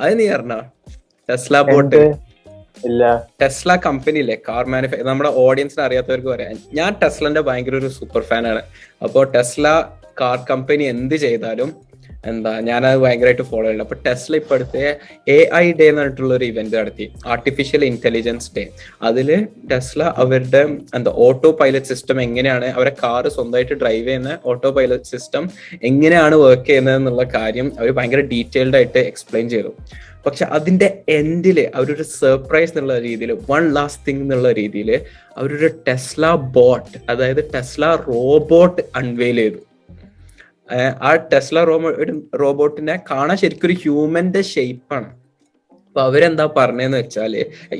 S2: അത് നീ അറിഞ്ഞ? Tesla bot?
S1: ഇല്ല.
S2: ടെസ്ല കമ്പനി ഇല്ലേ? കാർ മാനുഫാക്ചർ നമ്മുടെ ഓഡിയൻസിന് അറിയാത്തവർക്ക് പറയാം. ഞാൻ ടെസ്ലന്റെ ഭയങ്കര ഒരു സൂപ്പർ ഫാനാണ് അപ്പോൾ ടെസ്ല കാർ കമ്പനി എന്ത് ചെയ്താലും എന്താ ഞാനത് ഭയങ്കരമായിട്ട് ഫോളോ ചെയ്യുന്നത് അപ്പൊ ടെസ്ല ഇപ്പൊ അടുത്ത് എ ഐ ഡേ എന്ന് പറഞ്ഞിട്ടുള്ള ഒരു ഇവന്റ് നടത്തി. ആർട്ടിഫിഷ്യൽ ഇന്റലിജൻസ് ഡേ അതിൽ ടെസ്ല അവരുടെ എന്താ ഓട്ടോ പൈലറ്റ് സിസ്റ്റം എങ്ങനെയാണ് അവരെ കാറ് സ്വന്തമായിട്ട് ഡ്രൈവ് ചെയ്യുന്ന ഓട്ടോ പൈലറ്റ് സിസ്റ്റം എങ്ങനെയാണ് വർക്ക് ചെയ്യുന്നത് എന്നുള്ള കാര്യം അവർ ഭയങ്കര ഡീറ്റെയിൽഡ് ആയിട്ട് എക്സ്പ്ലെയിൻ ചെയ്തു. പക്ഷെ അതിന്റെ എൻഡിൽ അവരൊരു സർപ്രൈസ് എന്നുള്ള രീതിയിൽ വൺ ലാസ്റ്റ് തിങ് എന്നുള്ള രീതിയിൽ അവരൊരു ടെസ്ല ബോട്ട് അതായത് ടെസ്ല റോബോട്ട് അൺവെയിൽ ചെയ്തു. ആ ടെസ്ല റോബോ റോബോട്ടിനെ കാണാൻ ശരിക്കും ഒരു ഹ്യൂമന്റെ ഷേപ്പാണ് അപ്പൊ അവരെന്താ പറഞ്ഞതെന്ന് വെച്ചാൽ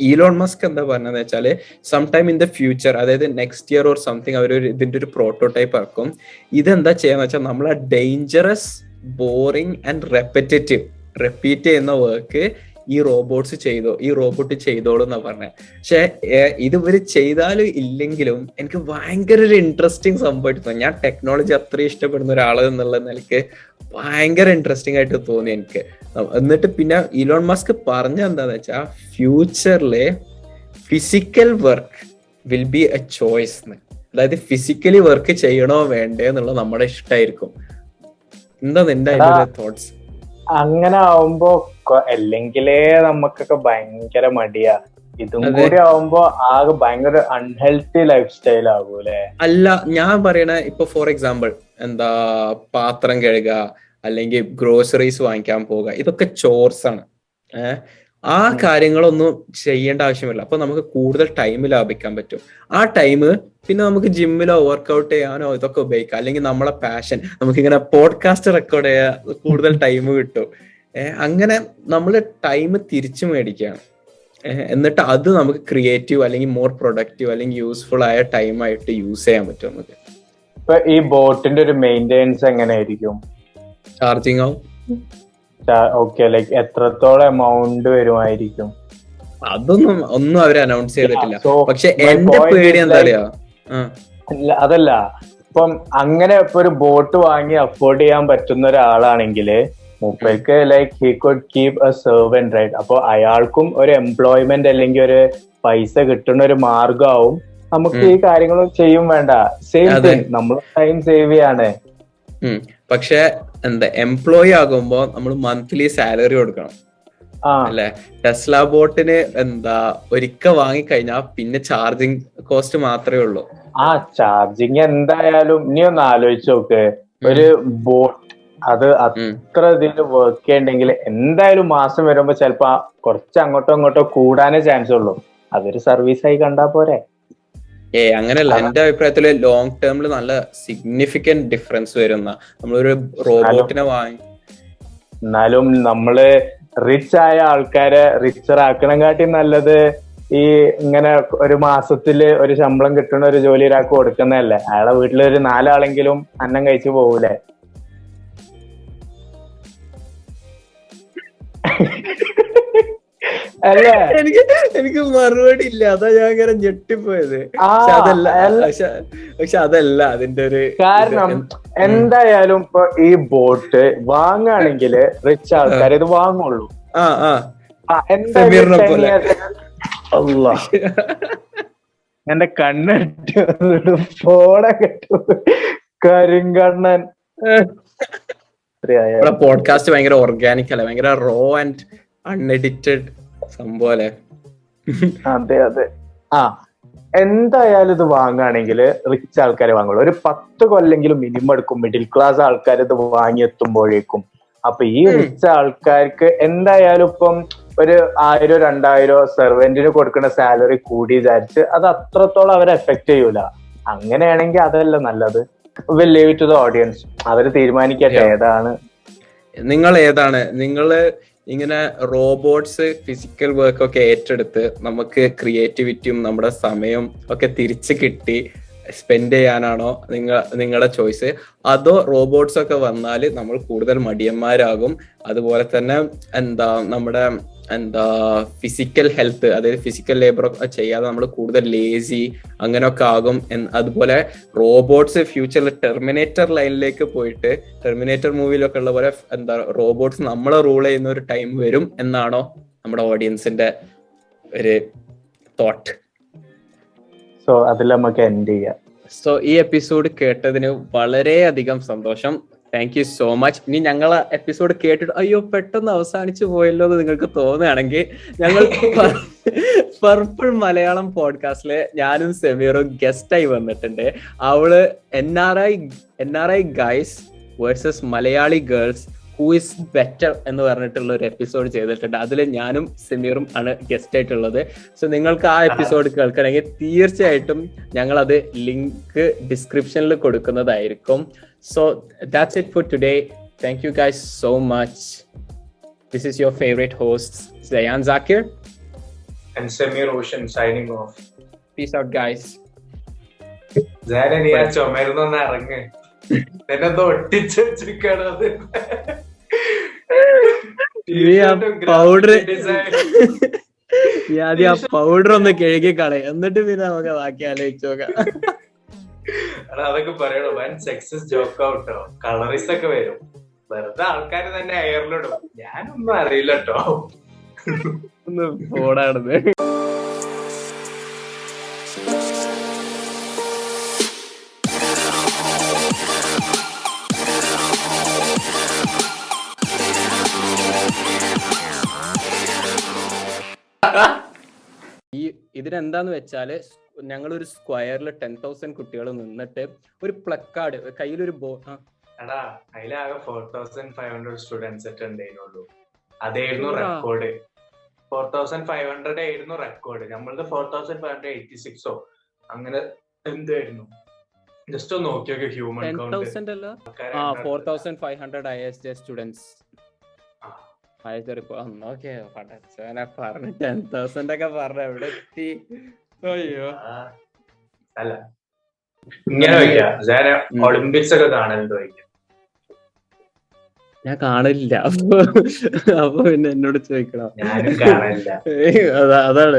S2: ഈലോൺ മസ്ക് എന്താ പറഞ്ഞതെന്ന് വെച്ചാൽ some time in the future അതായത് നെക്സ്റ്റ് ഇയർ ഓർ സംതിങ് അവർ ഇതിന്റെ ഒരു പ്രോട്ടോടൈപ്പ് ഇറക്കും ഇതെന്താ ചെയ്യാന്ന് വെച്ചാൽ നമ്മൾ dangerous boring and repetitive repeat ചെയ്യുന്ന വർക്ക് ഈ റോബോട്ട്സ് ചെയ്തോ ഈ റോബോട്ട് ചെയ്തോളൂ എന്നാ പറഞ്ഞത് പക്ഷെ ഇത് ഇവർ ചെയ്താലും ഇല്ലെങ്കിലും എനിക്ക് ഭയങ്കര ഒരു ഇൻട്രസ്റ്റിംഗ് സംഭവമായിട്ട് തോന്നി. ഞാൻ ടെക്നോളജി അത്രയും ഇഷ്ടപ്പെടുന്ന ഒരാൾ എന്നുള്ള നിലയ്ക്ക് ഭയങ്കര ഇൻട്രസ്റ്റിംഗ് ആയിട്ട് തോന്നി എനിക്ക്. എന്നിട്ട് പിന്നെ ഇലോൺ മസ്ക് പറഞ്ഞ എന്താന്ന് വെച്ചാൽ ഫ്യൂച്ചറിലെ physical work will be a choice അതായത് ഫിസിക്കലി വർക്ക് ചെയ്യണോ വേണ്ടേ എന്നുള്ള നമ്മുടെ ഇഷ്ടമായിരിക്കും എന്താ നിന്റെ തോട്ട്സ്
S1: അങ്ങനെ ആവുമ്പോ അല്ലെങ്കിലേ നമുക്കൊക്കെ ഭയങ്കര മടിയാ. ഇതും. കൂടി ആവുമ്പോ ആകെ ഭയങ്കര അൺഹെൽത്തി ലൈഫ് സ്റ്റൈൽ ആകൂലേ
S2: അല്ല ഞാൻ പറയണ ഇപ്പൊ ഫോർ എക്സാമ്പിൾ എന്താ പാത്രം കഴുകുക അല്ലെങ്കിൽ ഗ്രോസറീസ് വാങ്ങിക്കാൻ പോവുക ഇതൊക്കെ ചോർസ് ആണ്. ഏഹ്? ആ കാര്യങ്ങളൊന്നും ചെയ്യേണ്ട ആവശ്യമില്ല. അപ്പൊ നമുക്ക് കൂടുതൽ ടൈം ലാഭിക്കാൻ പറ്റും. ആ ടൈം പിന്നെ നമുക്ക് ജിമ്മിലോ വർക്കൗട്ട് ചെയ്യാനോ ഇതൊക്കെ ഉപയോഗിക്കാം. അല്ലെങ്കിൽ നമ്മളെ പാഷൻ നമുക്ക് ഇങ്ങനെ പോഡ്കാസ്റ്റ് റെക്കോർഡ് ചെയ്യാൻ കൂടുതൽ ടൈം കിട്ടും. അങ്ങനെ നമ്മൾ ടൈം തിരിച്ചു മേടിക്കുകയാണ്. എന്നിട്ട് അത് നമുക്ക് ക്രിയേറ്റീവ് അല്ലെങ്കിൽ മോർ പ്രൊഡക്റ്റീവ് അല്ലെങ്കിൽ യൂസ്ഫുൾ ആയ ടൈം ആയിട്ട് യൂസ് ചെയ്യാൻ പറ്റും നമുക്ക്.
S1: ഇപ്പൊ ഈ ബോട്ടിന്റെ ഒരു മെയിന്റെനൻസ് എങ്ങനെയായിരിക്കും?
S2: ചാർജിങ് ആവും.
S1: ഓക്കെ ലൈക് എത്രത്തോളം എമൗണ്ട് വരുമായിരിക്കും?
S2: അതൊന്നും ഒന്നും അവർ അനൗൺസ് ചെയ്തിട്ടില്ല. പക്ഷെ എന്റെ പേടി എന്താ
S1: പറയാ അതല്ല. ഇപ്പം അങ്ങനെ ഇപ്പൊ ഒരു ബോട്ട് വാങ്ങി അഫോർഡ് ചെയ്യാൻ പറ്റുന്ന ഒരാളാണെങ്കിൽ മൂപ്പേക്ക് like he could keep a servant right അപ്പൊ അയാൾക്കും ഒരു എംപ്ലോയ്മെന്റ് അല്ലെങ്കിൽ ഒരു പൈസ കിട്ടുന്ന ഒരു മാർഗമാവും നമുക്ക് ഈ കാര്യങ്ങൾ ചെയ്യും വേണ്ട. സേവ്. നമ്മൾ ടൈം സേവ് ചെയ്യാണ്.
S2: പക്ഷെ എന്താ എംപ്ലോയി ആകുമ്പോ നമ്മൾ മന്ത്ലി സാലറി കൊടുക്കണം.
S1: ആ.
S2: അല്ലെ? ടെസ്ല ബോട്ടിന് എന്താ ഒരിക്ക വാങ്ങിക്കഴിഞ്ഞാൽ പിന്നെ ചാർജിങ് കോസ്റ്റ് മാത്രമേ ഉള്ളൂ.
S1: ആ ചാർജിങ് എന്തായാലും ഇനി ഒന്ന് ആലോചിച്ച് നോക്ക്. ഒരു ബോട്ട് അത്. അത്ര ഇതിൽ വർക്ക് ചെയ്യണ്ടെങ്കിൽ എന്തായാലും മാസം വരുമ്പോ ചിലപ്പോ കുറച്ച് അങ്ങോട്ടോ ഇങ്ങോട്ടോ കൂടാനേ ചാൻസ് ഉള്ളൂ. അതൊരു സർവീസ് ആയി കണ്ടാ പോരെ.
S2: ഏ അങ്ങനെയല്ല എന്റെ അഭിപ്രായത്തിൽ ലോങ് ടേമിൽ നല്ല സിഗ്നിഫിക്കന്റ് ഡിഫറൻസ് വരുന്ന നമ്മളൊരു റോബോട്ടിനെ വാങ്ങി
S1: എന്നാലും നമ്മൾ റിച്ച് ആയ ആൾക്കാരെ റിച്ചർ ആക്കണം കാട്ടി നല്ലത് ഈ ഇങ്ങനെ ഒരു മാസത്തിൽ ഒരു ശമ്പളം കിട്ടുന്ന ഒരു ജോലി ഒരാൾക്ക് കൊടുക്കുന്നതല്ലേ. അയാളെ വീട്ടിൽ ഒരു നാലാളെങ്കിലും അന്നം കഴിച്ചു പോകൂലേ അല്ലേ?
S2: എനിക്ക് എനിക്ക് മറുപടി ഇല്ല. അതാ ഞാൻ അങ്ങനെ ഞെട്ടിപ്പോയത്. പക്ഷെ അതല്ല പക്ഷെ അതല്ല അതിന്റെ ഒരു
S1: കാരണം എന്തായാലും ഇപ്പൊ ഈ ബോട്ട് വാങ്ങാണെങ്കിൽ റിച്ച് ആൾക്കാർ ഇത് വാങ്ങുള്ളൂ. എന്റെ കണ്ണിട്ട് ഫോണെ കെട്ടു കരിങ്കണ്ണൻ.
S2: പോഡ്കാസ്റ്റ് ഭയങ്കര ഓർഗാനിക് അല്ലെ? ഭയങ്കര റോ ആൻഡ് അൺഎഡിറ്റഡ് സംഭവം അല്ലേ
S1: അതെ അതെ. ആ. എന്തായാലും ഇത് വാങ്ങുകയാണെങ്കിൽ റിച്ച് ആൾക്കാരെ വാങ്ങുള്ളൂ. ഒരു പത്ത് കൊല്ലെങ്കിലും മിനിമം എടുക്കും. മിഡിൽ ക്ലാസ് ആൾക്കാർ ഇത് വാങ്ങിയെത്തുമ്പോഴേക്കും അപ്പൊ ഈ. റിച്ച് ആൾക്കാർക്ക് എന്തായാലും ഇപ്പം ഒരു ആയിരം രണ്ടായിരോ സെർവെന്റിന് കൊടുക്കുന്ന സാലറി കൂടി വിചാരിച്ച് അത് അത്രത്തോളം അവരെ എഫക്ട് ചെയ്യൂല. അങ്ങനെയാണെങ്കിൽ അതല്ല നല്ലത്. Will leave to the audience അവർ തീരുമാനിക്കട്ടെ ഏതാണ്?
S2: നിങ്ങൾ ഏതാണ്? നിങ്ങൾ ഇങ്ങനെ റോബോട്ട്സ് ഫിസിക്കൽ വർക്ക് ഒക്കെ ഏറ്റെടുത്ത് നമുക്ക് ക്രിയേറ്റിവിറ്റിയും നമ്മുടെ സമയവും ഒക്കെ തിരിച്ച് കിട്ടി. സ്പെൻഡ് ചെയ്യാനാണോ നിങ്ങൾ നിങ്ങളുടെ ചോയ്സ് അതോ റോബോട്ട്സ് ഒക്കെ വന്നാൽ നമ്മൾ കൂടുതൽ മടിയന്മാരാകും. അതുപോലെ തന്നെ എന്താ നമ്മുടെ എന്താ ഫിസിക്കൽ ഹെൽത്ത് അതായത് ഫിസിക്കൽ ലേബർ ഒക്കെ ചെയ്യാതെ നമ്മൾ കൂടുതൽ ലേസി അങ്ങനെയൊക്കെ ആകും അതുപോലെ റോബോട്ട്സ് ഫ്യൂച്ചറിൽ ടെർമിനേറ്റർ ലൈനിലേക്ക് പോയിട്ട് ടെർമിനേറ്റർ മൂവിയിലൊക്കെ ഉള്ള പോലെ എന്താ റോബോട്ട്സ് നമ്മളെ റൂൾ ചെയ്യുന്ന ഒരു ടൈം വരും എന്നാണോ നമ്മുടെ ഓഡിയൻസിന്റെ ഒരു തോട്ട്
S1: സോ അതിൽ നമുക്ക് എൻഡ് ചെയ്യാം.
S2: സോ ഈ എപ്പിസോഡ് കേട്ടതിന് വളരെയധികം സന്തോഷം. താങ്ക് യു സോ മച്ച് ഇനി ഞങ്ങൾ എപ്പിസോഡ് കേട്ടിട്ട് അയ്യോ പെട്ടെന്ന് അവസാനിച്ചു പോയല്ലോ എന്ന് നിങ്ങൾക്ക് തോന്നുകയാണെങ്കിൽ ഞങ്ങൾ പർപ്പിൾ [laughs] മലയാളം പോഡ്കാസ്റ്റിൽ ഞാനും സെമീറും ഗസ്റ്റായി വന്നിട്ടുണ്ട്. അവൾ N R I N R I guys versus Malayali girls who is better എന്ന് പറഞ്ഞിട്ടുള്ള ഒരു എപ്പിസോഡ് ചെയ്തിട്ടുണ്ട്. അതിൽ ഞാനും സെമീറും ആണ് ഗസ്റ്റ് ആയിട്ടുള്ളത്. സോ നിങ്ങൾക്ക് ആ എപ്പിസോഡ് കേൾക്കണമെങ്കിൽ തീർച്ചയായിട്ടും ഞങ്ങൾ അത് ലിങ്ക് ഡിസ്ക്രിപ്ഷനിൽ കൊടുക്കുന്നതായിരിക്കും. So that's it for today thank you guys so much this is your favourite host Zayan Zakir
S4: And Samir Ocean signing off.
S2: Guys
S4: ഞാൻ നീ ആ ചുമരുന്നൊന്ന് ഇറങ്ങ്. എന്നെന്തോ ഒട്ടിച്ചു
S2: പൗഡർ ആദ്യം ആ പൗഡർ ഒന്ന് കഴുകി കളയും. എന്നിട്ട് പിന്നെ നമുക്ക് ബാക്കി ആലോചിച്ച് നോക്കാം.
S1: അതൊക്കെ പറയണോ. വൻ സക്സസ് ജോക്ക് ഔട്ടോ കളറിസ് ഒക്കെ വരും. വെറുതെ ആൾക്കാർ തന്നെ അയറിലിടും ഞാനൊന്നും അറിയില്ല കേട്ടോ
S2: ഒന്ന് പോടാടുന്നത് ഈ ഇതിനെന്താന്ന് വെച്ചാൽ ഞങ്ങൾ ഒരു സ്ക്വയറിൽ ടെൻ തൗസൻഡ് കുട്ടികൾ നിന്നിട്ട് ഒരു പ്ലക്കാർഡ് കയ്യിലൊരു ബോ
S1: എടാ അതിലാകെ four thousand five hundred students ഉണ്ടായിരുന്നുള്ളൂ അതായിരുന്നു record four thousand five hundred ആയിരുന്നു റെക്കോർഡ് നമ്മളത് four thousand five hundred eighty സിക്സോ അങ്ങനെ എന്തായിരുന്നു? ജസ്റ്റ് ഒന്ന് നോക്കി നോക്കി ഹ്യൂമൻ
S2: തൗസൻഡ് അല്ല? Four thousand five hundred I S J പറഞ്ഞു ടെൻ തൗസൻഡ് ഒക്കെ പറഞ്ഞ എവിടെ എത്തി? അയ്യോ.
S1: അല്ല. ഇങ്ങനെ വയ്ക്കാം.
S2: ഉം.
S1: ഒളിമ്പിക്സ് ഒക്കെ കാണലുണ്ട് വയ്ക്കാം.
S2: ഞാൻ കാണില്ല. അപ്പൊ അപ്പൊ പിന്നെ എന്നോട് ചോദിക്കണം? അതാണ്.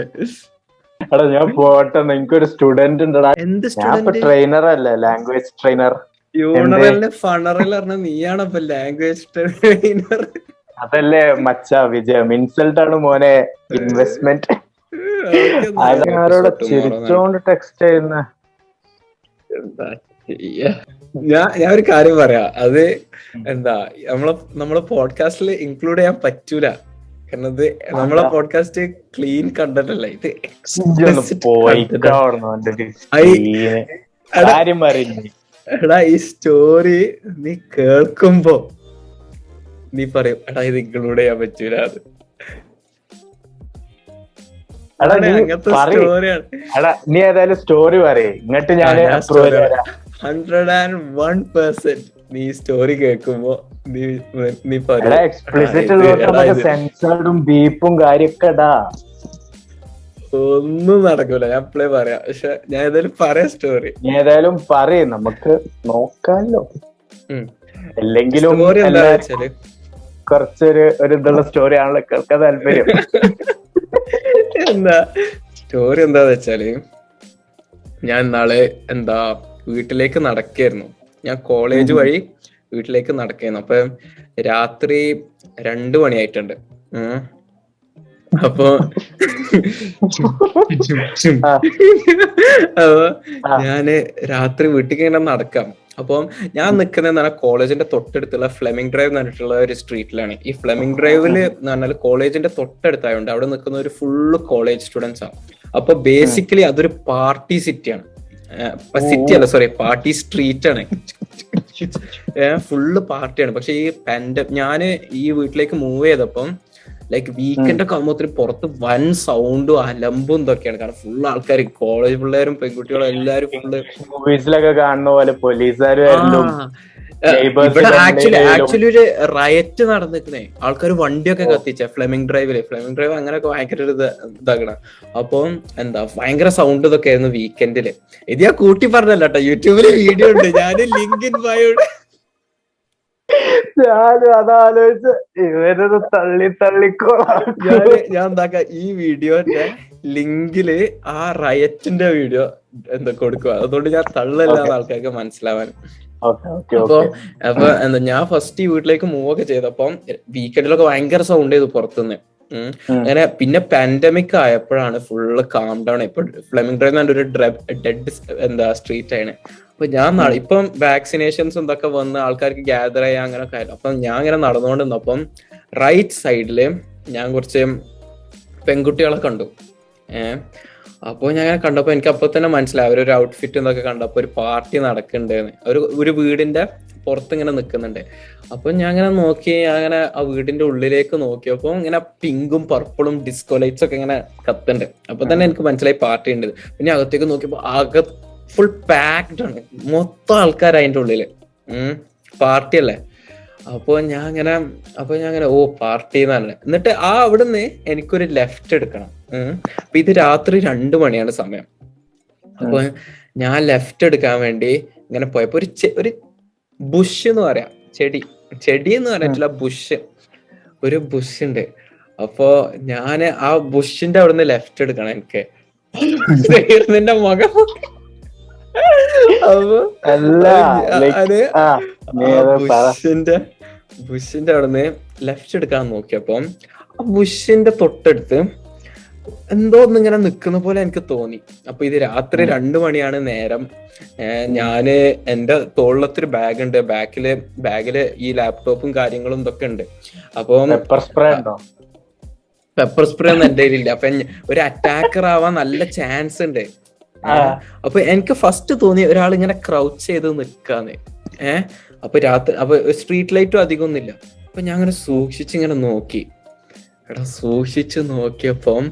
S3: എടാ ഞാൻ പോട്ടെ. നിങ്ങക്കൊരു സ്റ്റുഡന്റ് ഉണ്ടടാ.
S2: എന്ത് സ്റ്റുഡന്റ്
S3: ട്രെയിനർ അല്ലേ? ലാംഗ്വേജ് ട്രെയിനർ
S2: ഫണറിൽ ഫണറൽ പറഞ്ഞ നീയാണ് ഇപ്പൊ ലാംഗ്വേജ് ട്രെയിനർ
S3: അതല്ലേ മച്ച വിജയം? ഇൻസൾട്ട് ആണ് മോനെ. ഇൻവെസ്റ്റ്മെന്റ് ആരോട് ചിരിച്ചോണ്ട് ടെക്സ്റ്റ് ചെയ്യുന്ന?
S2: ഞാൻ ഞാൻ ഒരു കാര്യം പറയാ. അത് എന്താ നമ്മളെ നമ്മളെ പോഡ്കാസ്റ്റിൽ ഇൻക്ലൂഡ് ചെയ്യാൻ പറ്റൂല. കാരണം ഇത് നമ്മളെ. പോഡ്കാസ്റ്റ് ക്ലീൻ കണ്ടന്റ് അല്ല ഇത് എടാ ഈ സ്റ്റോറി നീ കേൾക്കുമ്പോ നീ പറയും എടാ ഇത് ഇൻക്ലൂഡ് ചെയ്യാൻ പറ്റൂല. അത്
S3: നീ ഏതായാലും സ്റ്റോറി പറയേ. ഇങ്ങോട്ട് ഞാൻ
S2: ഹൺഡ്രഡ് ആൻഡ് വൺ പെർസെന്റ് നീ സ്റ്റോറി കേൾക്കുമ്പോ നീ
S3: സെൻസേർഡും ബീപ്പും കാര്യൊക്കെ
S2: ഒന്നും നടക്കൂല. ഞാൻ ഇപ്പളേ പറയാം. പക്ഷെ ഞാൻ ഏതായാലും പറയാം സ്റ്റോറി
S3: നീ ഏതായാലും പറയും. നമുക്ക് നോക്കാമല്ലോ. അല്ലെങ്കിലും
S2: സ്റ്റോറി എന്താ വെച്ചാൽ
S3: കുറച്ചൊരു ഒരു ഇതുള്ള സ്റ്റോറി ആണല്ലോ കേൾക്കാൻ താല്പര്യം.
S2: എന്താ? സ്റ്റോറി എന്താന്ന് വെച്ചാൽ ഞാൻ നാളെ എന്താ വീട്ടിലേക്ക് നടക്കായിരുന്നു. ഞാൻ കോളേജ് വഴി വീട്ടിലേക്ക് നടക്കായിരുന്നു. അപ്പൊ രാത്രി രണ്ടു മണിയായിട്ടുണ്ട്. അപ്പൊ. അപ്പൊ ഞാൻ രാത്രി വീട്ടിലേക്ക് ഇങ്ങനെ നടക്കാം. അപ്പം ഞാൻ നിൽക്കുന്നത് പറഞ്ഞാൽ കോളേജിന്റെ തൊട്ടടുത്തുള്ള ഫ്ലെമിംഗ് ഡ്രൈവ് എന്ന് പറഞ്ഞിട്ടുള്ള ഒരു സ്ട്രീറ്റിലാണ് ഈ ഫ്ലെമിംഗ് ഡ്രൈവിൽ എന്ന് പറഞ്ഞാൽ കോളേജിന്റെ തൊട്ടടുത്തായതുകൊണ്ട് അവിടെ നിൽക്കുന്ന ഒരു ഫുള്ള് കോളേജ് സ്റ്റുഡൻസ് ആണ് അപ്പൊ ബേസിക്കലി അതൊരു പാർട്ടി സിറ്റിയാണ് സിറ്റി അല്ല സോറി പാർട്ടി സ്ട്രീറ്റ് ആണ്. ഫുള്ള് പാർട്ടിയാണ് പക്ഷെ ഈ പെൻഡ ഞാൻ ഈ വീട്ടിലേക്ക് മൂവ് ചെയ്തപ്പം ലൈക്ക് വീക്കെൻഡ് ഒക്കെ ആകുമ്പോൾ പുറത്ത് വൻ സൗണ്ടും അലമ്പും ഇതൊക്കെയാണ്. കാരണം ഫുൾ ആൾക്കാർ കോളേജ് പിള്ളേരും പെൺകുട്ടികളും എല്ലാരും ഫുള്ള്
S3: മൂവീസിലൊക്കെ കാണുന്ന പോലെ പോലീസുകാരും
S2: ഇവിടെ ആക്ച്വലി. ആക്ച്വലി ഒരു റയറ്റ് നടന്നിരിക്കുന്നേ ആൾക്കാർ വണ്ടിയൊക്കെ കത്തിച്ച ഫ്ലെമിംഗ് ഡ്രൈവിൽ ഫ്ലെമിംഗ് ഡ്രൈവ് അങ്ങനെയൊക്കെ ഭയങ്കര ഒരു ഇത് ഇതാക്കണം. അപ്പം എന്താ ഭയങ്കര സൗണ്ട് ഇതൊക്കെ ആയിരുന്നു വീക്കെൻഡിൽ ഇത് ഞാൻ കൂട്ടി പറഞ്ഞല്ലോ കേട്ടോ യൂട്യൂബിൽ വീഡിയോ ഉണ്ട്. ഞാൻ ലിങ്ക് ഇൻ ബയോടെ
S3: ഞാനും അതാലോചിച്ച് ഇവരത് തള്ളി തള്ളിക്കോളാം.
S2: ഞാൻ ഞാൻ എന്താക്ക ഈ വീഡിയോന്റെ ലിങ്കിൽ ആ റയറ്റിന്റെ വീഡിയോ എന്താ കൊടുക്കുക അതുകൊണ്ട് ഞാൻ തള്ളല്ലാന്ന് ആൾക്കാർക്ക് മനസ്സിലാവാൻ. അപ്പൊ അപ്പൊ എന്താ ഞാൻ ഫസ്റ്റ് ഈ വീട്ടിലേക്ക് മൂവ് ഒക്കെ ചെയ്തപ്പം വീക്കെൻഡിലൊക്കെ ഭയങ്കര സൗണ്ട് ചെയ്തു പുറത്തുനിന്ന്. അങ്ങനെ പിന്നെ പാൻഡമിക് ആയപ്പോഴാണ് ഫുള്ള് കാം ഡൗൺ ഇപ്പൊ ഫ്ലെമിംഗ് ഡ്രൈവ് എന്ന് ഒരു ഡെഡ് എന്താ സ്ട്രീറ്റ് ആണ്. അപ്പൊ ഞാൻ ഇപ്പം വാക്സിനേഷൻസ് എന്തൊക്കെ വന്ന് ആൾക്കാർക്ക് ഗ്യാദർ ചെയ്യാൻ അങ്ങനെ ഒക്കെ ആയിരുന്നു. അപ്പൊ ഞാൻ ഇങ്ങനെ നടന്നുകൊണ്ടിരുന്നപ്പം റൈറ്റ് സൈഡിൽ ഞാൻ കുറച്ച് പെൺകുട്ടികളെ കണ്ടു. ഏഹ് അപ്പോൾ ഞാൻ അങ്ങനെ കണ്ടപ്പോ എനിക്ക് അപ്പോൾ തന്നെ മനസ്സിലായി. അവരൊരു ഔട്ട്ഫിറ്റ് എന്നൊക്കെ കണ്ടപ്പോൾ ഒരു പാർട്ടി നടക്കുന്നുണ്ടെന്ന് ഒരു ഒരു വീടിന്റെ പുറത്ത് ഇങ്ങനെ നിൽക്കുന്നുണ്ട് അപ്പൊ ഞാൻ അങ്ങനെ നോക്കി ഞാൻ അങ്ങനെ ആ വീടിന്റെ ഉള്ളിലേക്ക് നോക്കിയപ്പോ ഇങ്ങനെ പിങ്കും പർപ്പിളും ഡിസ്കോ ലൈറ്റ്സ് ഒക്കെ ഇങ്ങനെ കത്തുണ്ട് അപ്പൊ തന്നെ എനിക്ക് മനസ്സിലായി പാർട്ടി ഉണ്ട് പിന്നെ അകത്തേക്ക് നോക്കിയപ്പോ അക ഫുൾ പാക്ഡ് ആണ്. മൊത്തം ആൾക്കാർ അതിന്റെ ഉള്ളിൽ. ഉം പാർട്ടി അല്ലേ? അപ്പൊ ഞാൻ അങ്ങനെ അപ്പൊ ഞാൻ അങ്ങനെ ഓ പാർട്ടി എന്നാണ് എന്നിട്ട് ആ അവിടുന്ന് എനിക്കൊരു ലെഫ്റ്റ് എടുക്കണം. ഉം. അപ്പൊ ഇത് രാത്രി രണ്ടു മണിയാണ് സമയം. അപ്പൊ ഞാൻ ലെഫ്റ്റ് എടുക്കാൻ വേണ്ടി ഇങ്ങനെ പോയപ്പോ ഒരു ഒരു ബുഷ് എന്ന് പറയാം. ചെടി. ചെടി എന്ന് പറഞ്ഞിട്ടില്ല ബുഷ്. ഒരു ബുഷ് ഉണ്ട് അപ്പോ ഞാൻ ആ ബുഷിന്റെ അവിടുന്ന് ലെഫ്റ്റ് എടുക്കണം എനിക്ക്. നിന്റെ മുഖം അപ്പൊ അത് ബുഷിന്റെ ബുഷിന്റെ അവിടുന്ന് ലെഫ്റ്റ് എടുക്കാൻ നോക്കിയപ്പം ആ ബുഷിന്റെ തൊട്ടടുത്ത് എന്തോ ഒന്നിങ്ങനെ നിൽക്കുന്ന പോലെ എനിക്ക് തോന്നി. അപ്പൊ ഇത് രാത്രി രണ്ടു മണിയാണ് നേരം. ഞാൻ എന്റെ തോളിലത്തൊരു ബാഗ് ഉണ്ട് ബാക്കിൽ ബാഗിൽ ഈ ലാപ്ടോപ്പും കാര്യങ്ങളും ഇതൊക്കെ ഉണ്ട്. അപ്പൊ
S3: പെപ്പർ സ്പ്രേ
S2: ഒന്നും എന്റെ കയ്യിലില്ല. അപ്പൊ ഒരു അറ്റാക്കർ ആവാൻ നല്ല ചാൻസ് ഉണ്ട്. അപ്പൊ എനിക്ക് ഫസ്റ്റ് തോന്നി ഒരാൾ ഇങ്ങനെ ക്രൗച്ച് ചെയ്ത് നിക്കാന്ന്. ഏഹ് അപ്പൊ രാത്രി അപ്പൊ സ്ട്രീറ്റ് ലൈറ്റും അധികം ഒന്നുമില്ല. അപ്പൊ ഞാൻ അങ്ങനെ സൂക്ഷിച്ച് ഇങ്ങനെ നോക്കി. എടാ സൂക്ഷിച്ച് നോക്കിയപ്പം